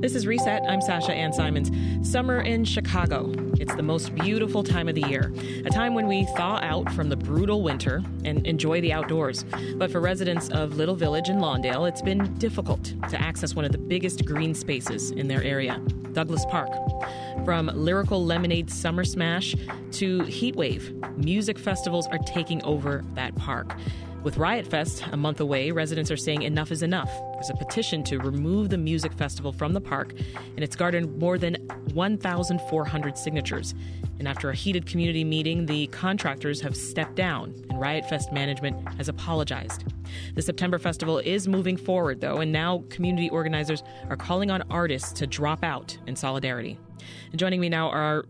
This is Reset. I'm Sasha Ann Simons. Summer in Chicago. It's the most beautiful time of the year, a time when we thaw out from the brutal winter and enjoy the outdoors. But for residents of Little Village and Lawndale, it's been difficult to access one of the biggest green spaces in their area, Douglass Park. From Lyrical Lemonade Summer Smash to Heatwave, music festivals are taking over that park. With Riot Fest a month away, residents are saying enough is enough. There's a petition to remove the music festival from the park, and it's garnered more than 1,400 signatures. And after a heated community meeting, the contractors have stepped down, and Riot Fest management has apologized. The September festival is moving forward, though, and now community organizers are calling on artists to drop out in solidarity. And joining me now are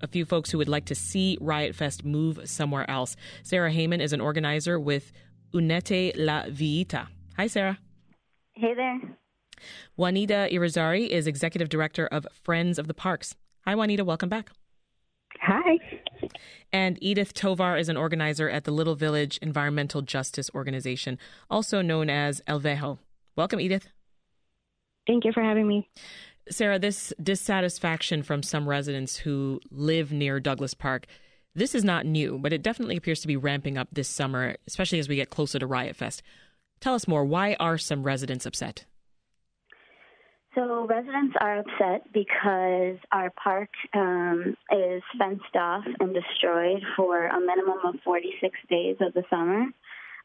a few folks who would like to see Riot Fest move somewhere else. Sara Heyman is an organizer with Unete la Villita. Hi, Sara. Hey there. Juanita Irizarry is executive director of Friends of the Parks. Hi, Juanita. Welcome back. Hi. And Edith Tovar is an organizer at the Little Village Environmental Justice Organization, also known as LVEJO. Welcome, Edith. Thank you for having me. Sara, this dissatisfaction from some residents who live near Douglass Park, this is not new, but it definitely appears to be ramping up this summer, especially as we get closer to Riot Fest. Tell us more. Why are some residents upset? So, residents are upset because our park um, is fenced off and destroyed for a minimum of 46 days of the summer.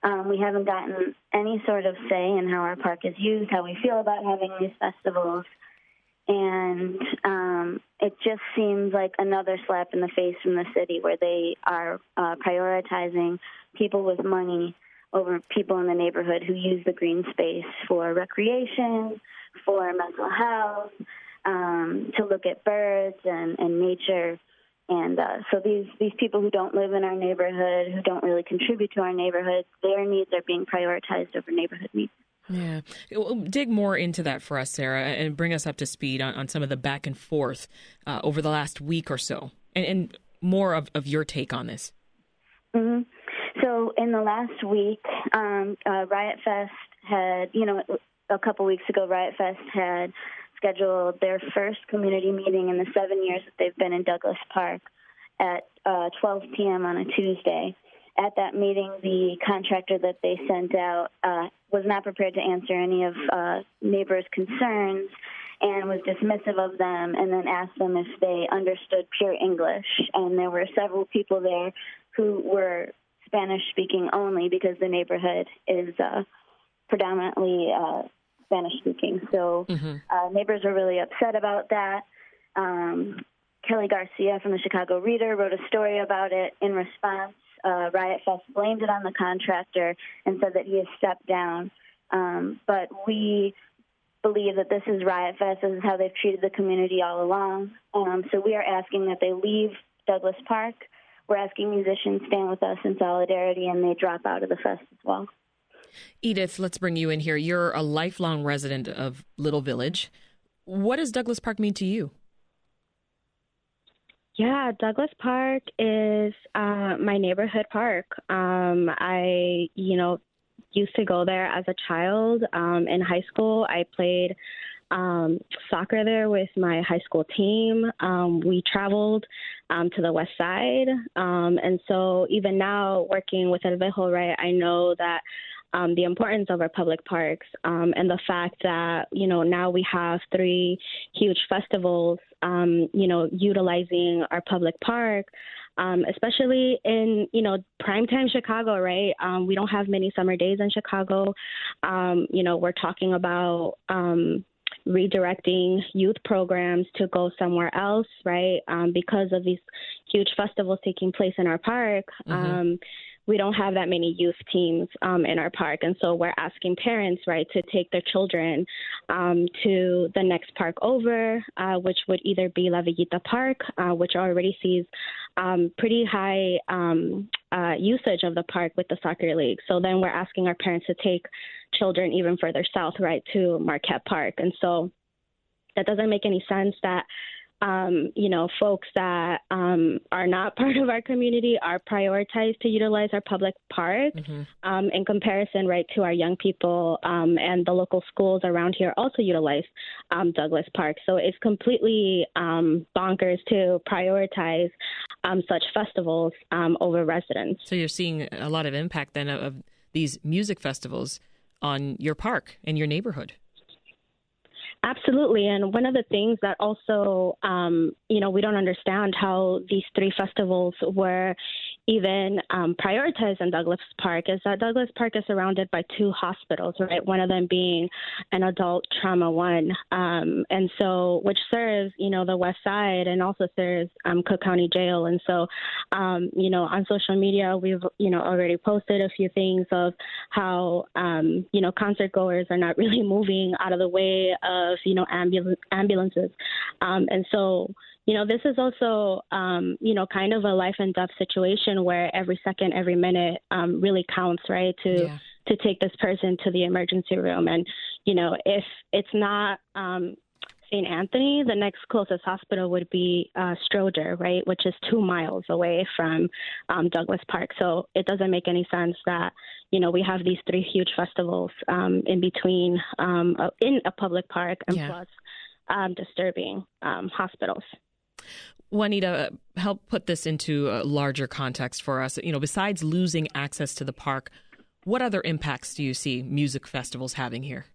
Um, we haven't gotten any sort of say in how our park is used, how we feel about having these festivals and um, it just seems like another slap in the face from the city where they are uh, prioritizing people with money over people in the neighborhood who use the green space for recreation, for mental health, um, to look at birds and, and nature. And uh, so these these people who don't live in our neighborhood, who don't really contribute to our neighborhood, their needs are being prioritized over neighborhood needs. Yeah. Dig more into that for us, Sara, and bring us up to speed on, on some of the back and forth uh, over the last week or so, and, and more of, of your take on this. Mm-hmm. So, in the last week, um, uh, Riot Fest had, you know, a couple weeks ago, Riot Fest had scheduled their first community meeting in the seven years that they've been in Douglass Park at uh, 12 p.m. on a Tuesday at that meeting, the contractor that they sent out uh, was not prepared to answer any of uh, neighbors' concerns and was dismissive of them and then asked them if they understood pure English. And there were several people there who were Spanish speaking only because the neighborhood is uh, predominantly uh, Spanish speaking. So mm-hmm. uh, neighbors were really upset about that. Um, Kelly Garcia from the Chicago Reader wrote a story about it in response uh, Riot Fest blamed it on the contractor and said that he has stepped down. Um, but we believe that this is Riot Fest. This is how they've treated the community all along. Um, so we are asking that they leave Douglass Park. We're asking musicians stand with us in solidarity and they drop out of the fest as well. Edith, let's bring you in here. You're a lifelong resident of Little Village. What does Douglass Park mean to you? Yeah, Douglass Park is uh, my neighborhood park. Um, I, you know, used to go there as a child. Um, in high school, I played um, soccer there with my high school team. Um, we traveled um, to the west side. Um, and so even now, working with LVEJO, right, I know that um, the importance of our public parks um, and the fact that you know now we have three huge festivals um, you know utilizing our public park um, especially in you know primetime Chicago, right? Um, we don't have many summer days in Chicago. Um, you know, we're talking about um, redirecting youth programs to go somewhere else, right? Um, because of these huge festivals taking place in our park. Mm-hmm. We don't have that many youth teams um, in our park, and so we're asking parents, right, to take their children um, to the next park over, uh, which would either be La Villita Park, uh, which already sees um, pretty high um, uh, usage of the park with the soccer league. So then we're asking our parents to take children even further south, right, to Marquette Park, and so that doesn't make any sense that um, you know, folks that um, are not part of our community are prioritized to utilize our public park mm-hmm. um, in comparison, right, to our young people um, and the local schools around here also utilize um, Douglass Park. So it's completely um, bonkers to prioritize such festivals over residents. So you're seeing a lot of impact then of these music festivals on your park and your neighborhood. Absolutely. And one of the things that also, um, you know, we don't understand how these three festivals were even um, prioritized in Douglass Park is that Douglass Park is surrounded by two hospitals, right? One of them being an adult trauma one, um, and so which serves, you know, the West Side and also serves um, Cook County Jail. And so, um, you know, on social media, we've, you know, already posted a few things of how, um, you know, concert goers are not really moving out of the way of, you know, ambul- ambulances, um, and so you know, this is also, um, you know, kind of a life and death situation where every second, every minute um, really counts, right? To yeah. to take this person to the emergency room, and you know, if it's not um, St. Anthony, the next closest hospital would be uh, Stroger, right, which is two miles away from um, Douglass Park. So it doesn't make any sense that you know we have these three huge festivals um, in between um, in a public park and yeah. plus um, disturbing um, hospitals. Juanita, help put this into a larger context for us. You know, besides losing access to the park, what other impacts do you see music festivals having here?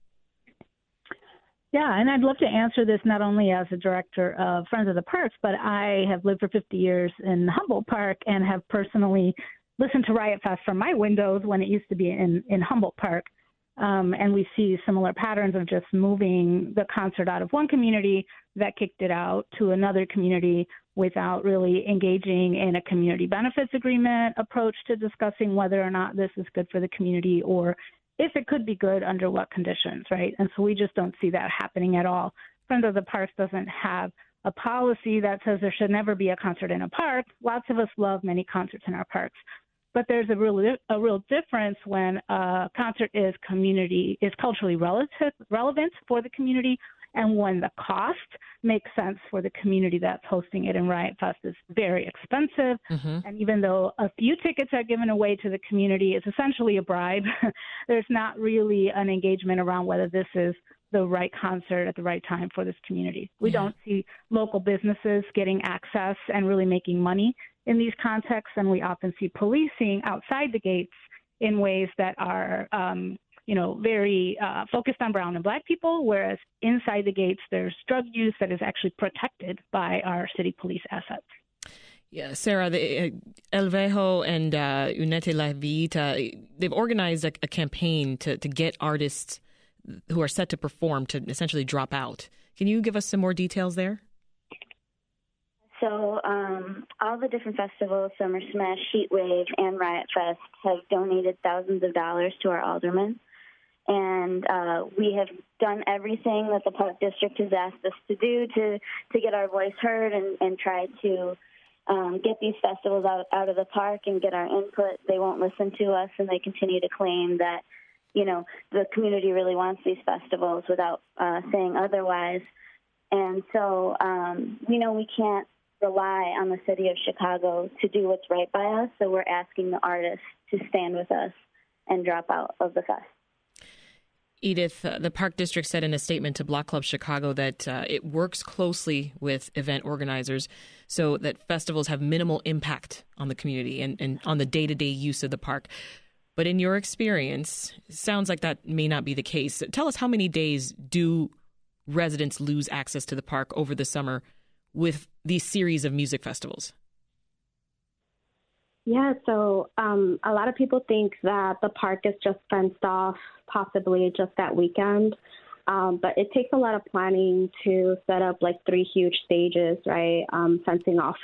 Yeah, and I'd love to answer this not only as a director of Friends of the Parks, but I have lived for 50 years in Humboldt Park and have personally listened to Riot Fest from my windows when it used to be in, in Humboldt Park. Um, and we see similar patterns of just moving the concert out of one community that kicked it out to another community without really engaging in a community benefits agreement approach to discussing whether or not this is good for the community or if it could be good under what conditions, right? And so we just don't see that happening at all. Friends of the Parks doesn't have a policy that says there should never be a concert in a park. Lots of us love many concerts in our parks. But there's a real a real difference when a concert is community is culturally relative relevant for the community and when the cost makes sense for the community that's hosting it. And Riot Fest is very expensive. Mm-hmm. And even though a few tickets are given away to the community, it's essentially a bribe. There's not really an engagement around whether this is the right concert at the right time for this community. We yeah. don't see local businesses getting access and really making money in these contexts, and we often see policing outside the gates in ways that are, um, you know, very uh, focused on brown and black people, whereas inside the gates there's drug use that is actually protected by our city police assets. Yeah, Sara, the, uh, LVEJO and uh, Unete La Villita, they've organized a, a campaign to, to get artists who are set to perform to essentially drop out. Can you give us some more details there? So um, all the different festivals, Summer Smash, Heatwave, and Riot Fest, have donated thousands of dollars to our aldermen. And uh, we have done everything that the Park District has asked us to do to, to get our voice heard and, and try to um, get these festivals out, out of the park and get our input. They won't listen to us, and they continue to claim that, you know, the community really wants these festivals without uh, saying otherwise. And so, um, you know, we can't rely on the city of Chicago to do what's right by us. So we're asking the artists to stand with us and drop out of the fest. Edith, uh, the Park District said in a statement to Block Club Chicago that uh, it works closely with event organizers so that festivals have minimal impact on the community and, and on the day to day use of the park. But in your experience, sounds like that may not be the case. Tell us how many days do residents lose access to the park over the summer with these series of music festivals? Yeah, so um, a lot of people think that the park is just fenced off, possibly just that weekend. Um, but it takes a lot of planning to set up like three huge stages, right? Um, fencing off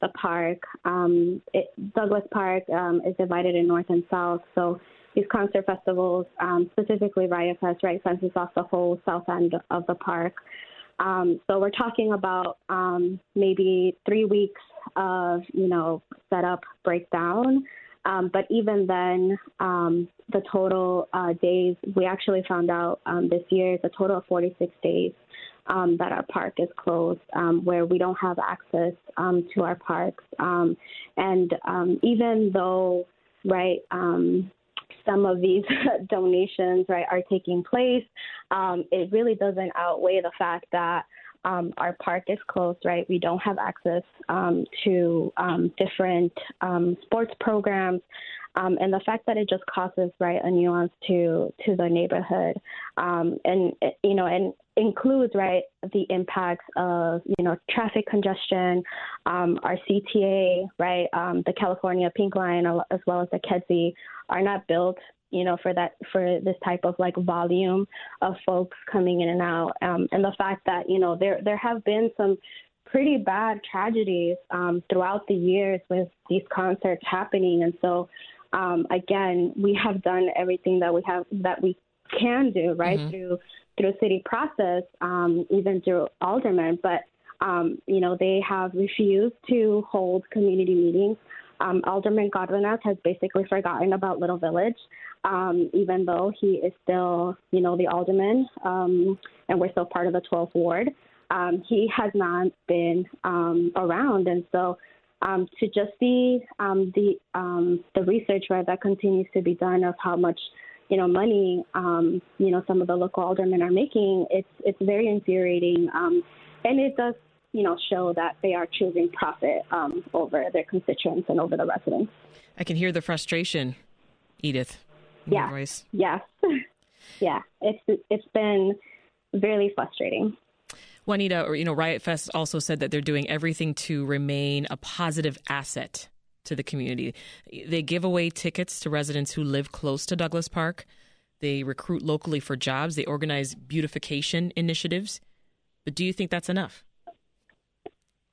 the park. Um, it, Douglass Park um, is divided in north and south, so these concert festivals, um, specifically Riot Fest, right, fences off the whole south end of the park. Um, so we're talking about um, maybe three weeks of, you know, setup breakdown. Um, but even then, um, the total uh, days, we actually found out um, this year is a total of 46 days um, that our park is closed, where we don't have access to our parks. And even though, right, some of these donations, right, are taking place, it really doesn't outweigh the fact that um, our park is closed, right? We don't have access um, to um, different sports programs. Um, and the fact that it just causes right a nuance to to the neighborhood, um, and you know, and includes right the impacts of you know traffic congestion, um, our CTA, right, um, the California Pink Line as well as the Kedzie are not built you know for that for this type of like volume of folks coming in and out, um, and the fact that you know there there have been some pretty bad tragedies um, throughout the years with these concerts happening, and so um, again, we have done everything that we have that we can do, right, mm-hmm. through through city process, um, even through aldermen. But um, you know, they have refused to hold community meetings. Um, Alderman Godinez has basically forgotten about Little Village, um, even though he is still, you know, the alderman, um, and we're still part of the 12th ward. Um, he has not been um, around, and so um, to just see um, the um, the research right that continues to be done of how much you know money um, you know some of the local aldermen are making. It's it's very infuriating, um, and it does you know show that they are choosing profit um, over their constituents and over the residents. I can hear the frustration, Edith. Yeah. Yes. yeah. It's it's been really frustrating. Juanita, or you know, Riot Fest also said that they're doing everything to remain a positive asset to the community. They give away tickets to residents who live close to Douglass Park. They recruit locally for jobs. They organize beautification initiatives. But do you think that's enough?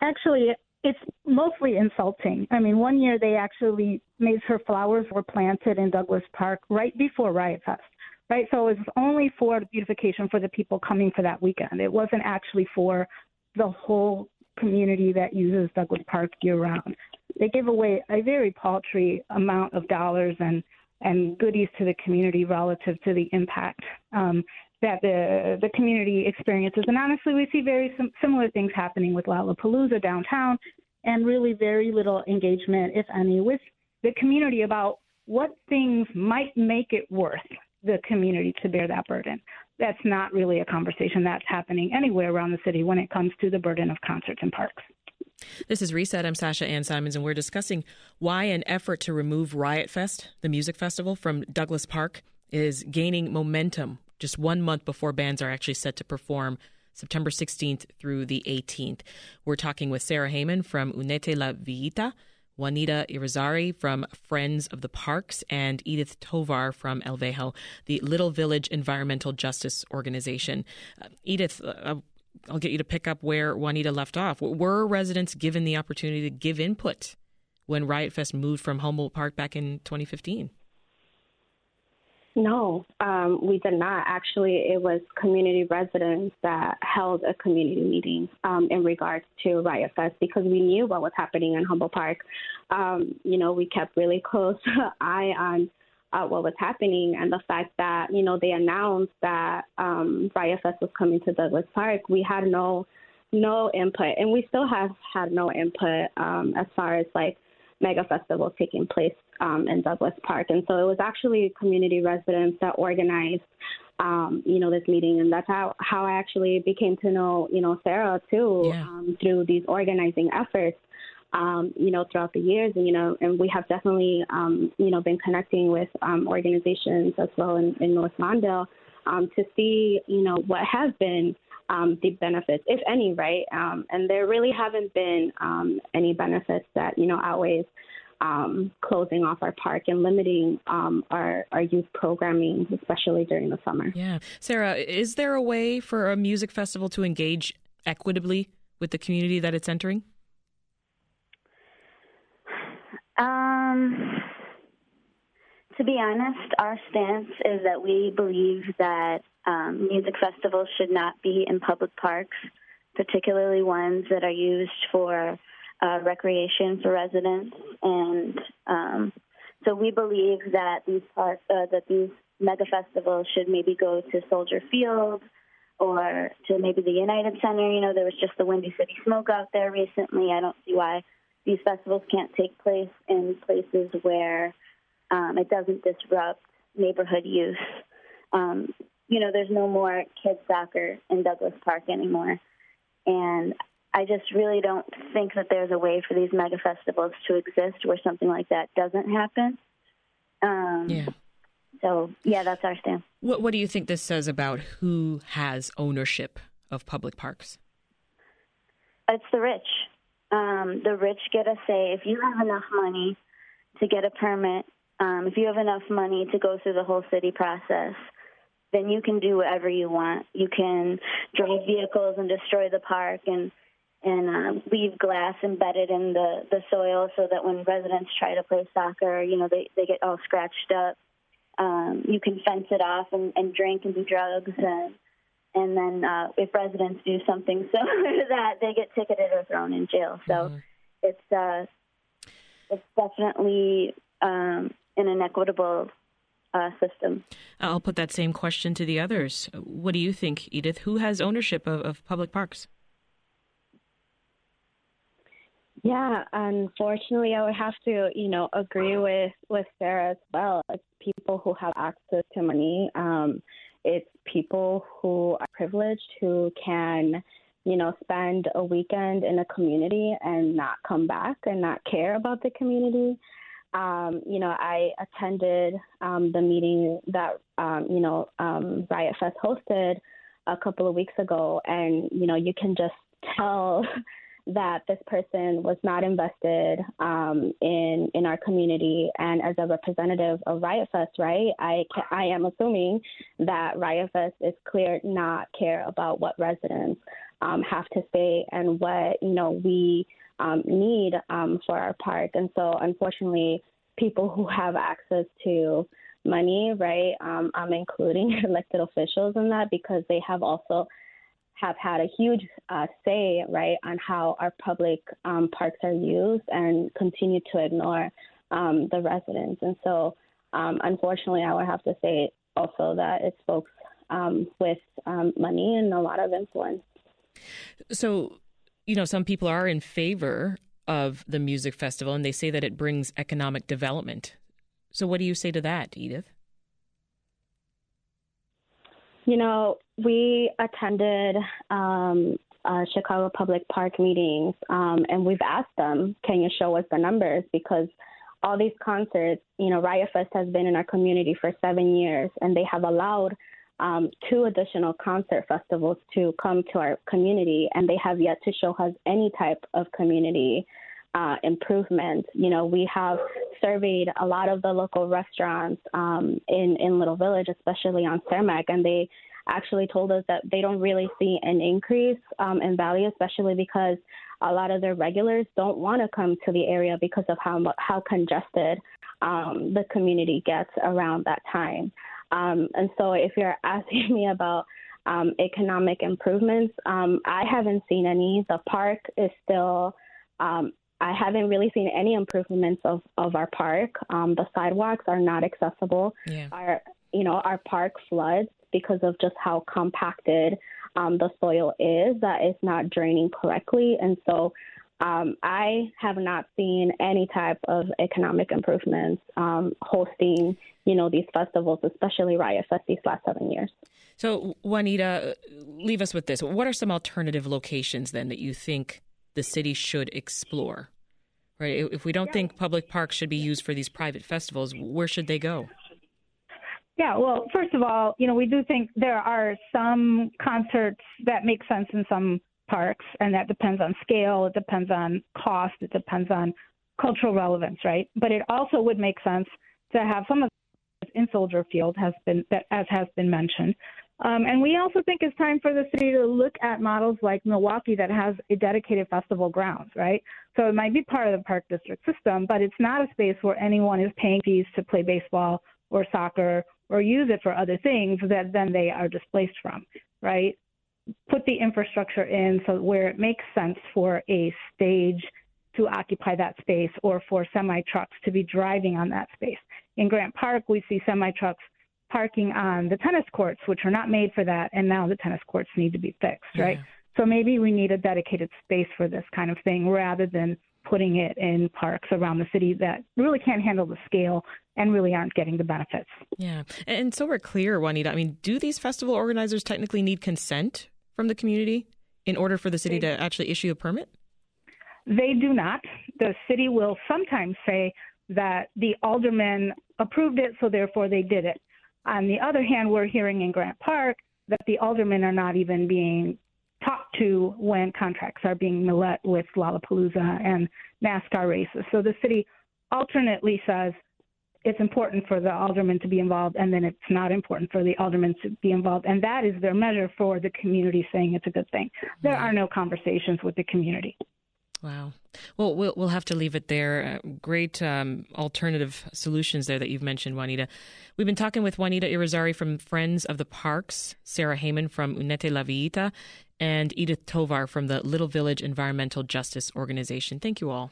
Actually, it's mostly insulting. I mean, one year they actually made sure flowers were planted in Douglass Park right before Riot Fest right? So it was only for beautification for the people coming for that weekend. It wasn't actually for the whole community that uses Douglass Park year round. They gave away a very paltry amount of dollars and and goodies to the community relative to the impact um, that the the community experiences. And honestly, we see very sim- similar things happening with Lollapalooza downtown, and really very little engagement, if any, with the community about what things might make it worth the community to bear that burden. That's not really a conversation that's happening anywhere around the city when it comes to the burden of concerts and parks. This is Reset. I'm Sasha Ann Simons, and we're discussing why an effort to remove Riot Fest, the music festival, from Douglass Park is gaining momentum just one month before bands are actually set to perform September 16th through the 18th. We're talking with Sara Heyman from Unete La Villita, Juanita Irizarry from Friends of the Parks, and Edith Tovar from LVEJO, the Little Village Environmental Justice Organization. Uh, Edith, uh, I'll get you to pick up where Juanita left off. Were residents given the opportunity to give input when Riot Fest moved from Humboldt Park back in 2015? No, um, we did not. Actually, it was community residents that held a community meeting um, in regards to Riot Fest because we knew what was happening in Humboldt Park. Um, you know, we kept really close eye on uh, what was happening and the fact that, you know, they announced that um, Riot Fest was coming to Douglass Park. We had no no input, and we still have had no input um, as far as like mega festival taking place um, in Douglass Park. And so it was actually community residents that organized, um, you know, this meeting. And that's how, how I actually became to know, you know, Sara too, yeah. um, through these organizing efforts. Um, you know, throughout the years, and you know, and we have definitely, um, you know, been connecting with um, organizations as well in, in North Lawndale um, to see, you know, what has been um, the benefits, if any, right? Um, and there really haven't been um, any benefits that you know outweighs um, closing off our park and limiting um, our our youth programming, especially during the summer. Yeah, Sara, is there a way for a music festival to engage equitably with the community that it's entering? Um, to be honest, our stance is that we believe that um, music festivals should not be in public parks, particularly ones that are used for uh, recreation for residents. And um, so we believe that these parts, uh, that these mega festivals should maybe go to Soldier Field or to maybe the United Center. You know, there was just the Windy City Smoke out there recently. I don't see why these festivals can't take place in places where um, it doesn't disrupt neighborhood use. Um, you know, there's no more kids soccer in Douglass Park anymore. And I just really don't think that there's a way for these mega festivals to exist where something like that doesn't happen. Um, yeah. So, yeah, that's our stance. What, what do you think this says about who has ownership of public parks? It's the rich. Um, the rich get a say. If you have enough money to get a permit, um, if you have enough money to go through the whole city process, then you can do whatever you want. You can drive vehicles and destroy the park and and uh, leave glass embedded in the the soil so that when residents try to play soccer, you know they they get all scratched up. Um, you can fence it off and, and drink and do drugs and and then uh, if residents do something similar to that, they get ticketed or thrown in jail. So mm-hmm. it's uh, it's definitely um, an equitable uh, system. I'll put that same question to the others. What do you think, Edith? Who has ownership of, of public parks? Yeah, unfortunately, I would have to, you know, agree with with Sara as well. It's people who have access to money. Um, it's people who are privileged who can, you know, spend a weekend in a community and not come back and not care about the community. Um, you know, I attended um, the meeting that, um, you know, um, Riot Fest hosted a couple of weeks ago, and, you know, you can just tell that this person was not invested um, in in our community. And as a representative of Riot Fest, right, I I am assuming that Riot Fest is clear not care about what residents um, have to say and what you know we um, need um, for our park. And so, unfortunately, people who have access to money, right, um, I'm including elected officials in that because they have also have had a huge uh, say, right, on how our public um, parks are used and continue to ignore um, the residents. And so, um, unfortunately, I would have to say also that it's folks with money and a lot of influence. So, you know, some people are in favor of the music festival and they say that it brings economic development. So, what do you say to that, Edith? You know, we attended um, uh, Chicago Public Park meetings, um, and we've asked them, "Can you show us the numbers?" Because all these concerts, you know, Riot Fest has been in our community for seven years, and they have allowed um, two additional concert festivals to come to our community, and they have yet to show us any type of community uh, improvement. You know, we have surveyed a lot of the local restaurants um, in in Little Village, especially on Cermak, and they actually told us that they don't really see an increase um, in value, especially because a lot of their regulars don't want to come to the area because of how how congested um, the community gets around that time. Um, and so, if you're asking me about um, economic improvements, um, I haven't seen any. The park is still um, I haven't really seen any improvements of, of our park. Um, the sidewalks are not accessible. Yeah. Our you know our park floods because of just how compacted um, the soil is. That it's not draining correctly, and so um, I have not seen any type of economic improvements um, hosting, you know, these festivals, especially Riot Fest, these last seven years. So, Juanita, leave us with this. What are some alternative locations then that you think the city should explore? Right? If we don't yeah. think public parks should be used for these private festivals, where should they go? Yeah, well, first of all, you know, we do think there are some concerts that make sense in some parks, and that depends on scale, it depends on cost, it depends on cultural relevance, right? But it also would make sense to have some of in Soldier Field has been that as has been mentioned, um, and we also think it's time for the city to look at models like Milwaukee that has a dedicated festival grounds, right? So it might be part of the park district system, but it's not a space where anyone is paying fees to play baseball or soccer or use it for other things that then they are displaced from, right? Put the infrastructure in so where it makes sense for a stage to occupy that space or for semi trucks to be driving on that space. In Grant Park, we see semi trucks parking on the tennis courts, which are not made for that, and now the tennis courts need to be fixed, right? So maybe we need a dedicated space for this kind of thing rather than putting it in parks around the city that really can't handle the scale and really aren't getting the benefits. Yeah. And so we're clear, Juanita. I mean, do these festival organizers technically need consent from the community in order for the city to actually issue a permit? They do not. The city will sometimes say that the aldermen approved it, so therefore they did it. On the other hand, we're hearing in Grant Park that the aldermen are not even being talked to when contracts are being let with Lollapalooza and NASCAR races. So the city alternately says it's important for the aldermen to be involved, and then it's not important for the aldermen to be involved. And that is their measure for the community saying it's a good thing. There are no conversations with the community. Wow. Well, we'll, we'll have to leave it there. Great um, alternative solutions there that you've mentioned, Juanita. We've been talking with Juanita Irizarry from Friends of the Parks, Sara Heyman from Unete La Villita, and Edith Tovar from the Little Village Environmental Justice Organization. Thank you all.